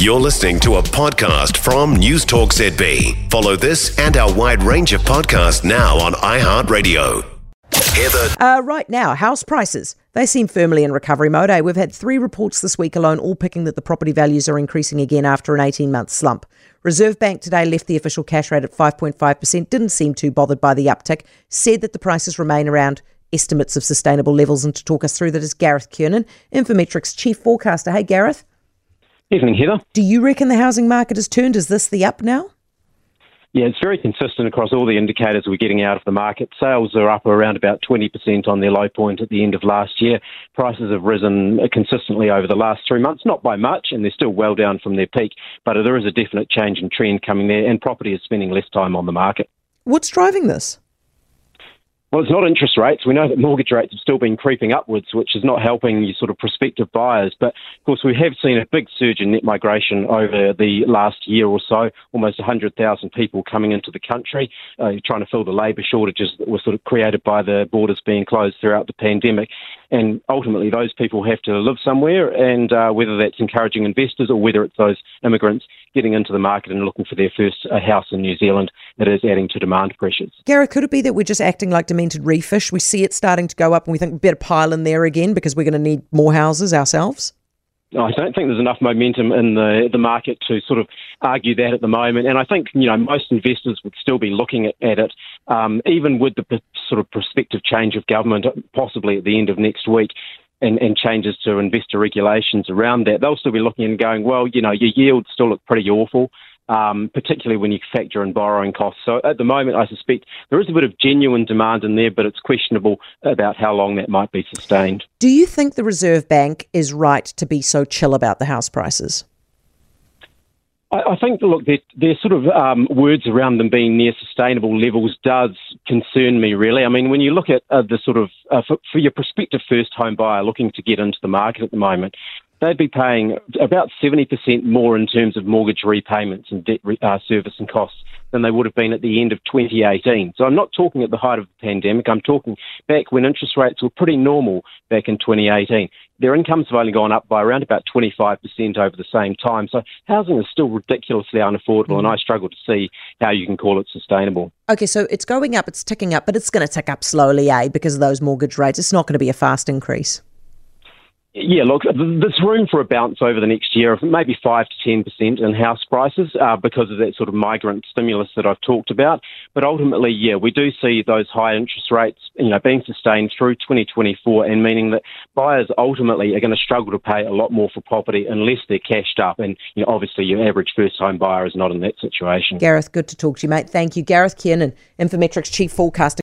You're listening to a podcast from News Talk ZB. Follow this and our wide range of podcasts now on iHeartRadio. Heather. Uh, right now, house prices. They seem firmly in recovery mode. Eh? We've had three reports this week alone, all picking that the property values are increasing again after an 18 month slump. Reserve Bank today left the official cash rate at 5.5%, didn't seem too bothered by the uptick, said that the prices remain around estimates of sustainable levels. And to talk us through that is Gareth Kiernan, Infometrics chief forecaster. Hey, Gareth. Evening, Heather. Do you reckon the housing market has turned? Is this the up now? Yeah, it's very consistent across all the indicators we're getting out of the market. Sales are up around about 20% on their low point at the end of last year. Prices have risen consistently over the last three months, not by much, and they're still well down from their peak, but there is a definite change in trend coming there, and property is spending less time on the market. What's driving this? Well, it's not interest rates. We know that mortgage rates have still been creeping upwards, which is not helping you sort of prospective buyers. But of course, we have seen a big surge in net migration over the last year or so. Almost 100,000 people coming into the country, uh, trying to fill the labour shortages that were sort of created by the borders being closed throughout the pandemic. And ultimately, those people have to live somewhere, and uh, whether that's encouraging investors or whether it's those immigrants getting into the market and looking for their first uh, house in New Zealand, it is adding to demand pressures. Gareth, could it be that we're just acting like demented reefish? We see it starting to go up and we think we better pile in there again because we're going to need more houses ourselves? I don't think there's enough momentum in the the market to sort of argue that at the moment, and I think you know most investors would still be looking at, at it, um, even with the sort of prospective change of government, possibly at the end of next week and, and changes to investor regulations around that, they'll still be looking and going, well, you know, your yields still look pretty awful. Um, particularly when you factor in borrowing costs. So at the moment, I suspect there is a bit of genuine demand in there, but it's questionable about how long that might be sustained. Do you think the Reserve Bank is right to be so chill about the house prices? I, think, look, their, sort of um, words around them being near sustainable levels does concern me, really. I mean, when you look at uh, the sort of, uh, for, for your prospective first home buyer looking to get into the market at the moment, they'd be paying about 70% more in terms of mortgage repayments and debt re- uh, service and costs than they would have been at the end of 2018. So I'm not talking at the height of the pandemic. I'm talking back when interest rates were pretty normal back in 2018. Their incomes have only gone up by around about 25% over the same time. So housing is still ridiculously unaffordable, and I struggle to see how you can call it sustainable. Okay, so it's going up, it's ticking up, but it's going to tick up slowly, eh, because of those mortgage rates. It's not going to be a fast increase. Yeah, look, there's room for a bounce over the next year of maybe 5 to 10% in house prices uh, because of that sort of migrant stimulus that I've talked about. But ultimately, yeah, we do see those high interest rates, you know, being sustained through 2024 and meaning that buyers ultimately are going to struggle to pay a lot more for property unless they're cashed up. And, you know, obviously your average first home buyer is not in that situation. Gareth, good to talk to you, mate. Thank you. Gareth Kiernan, Infometrics Chief Forecaster.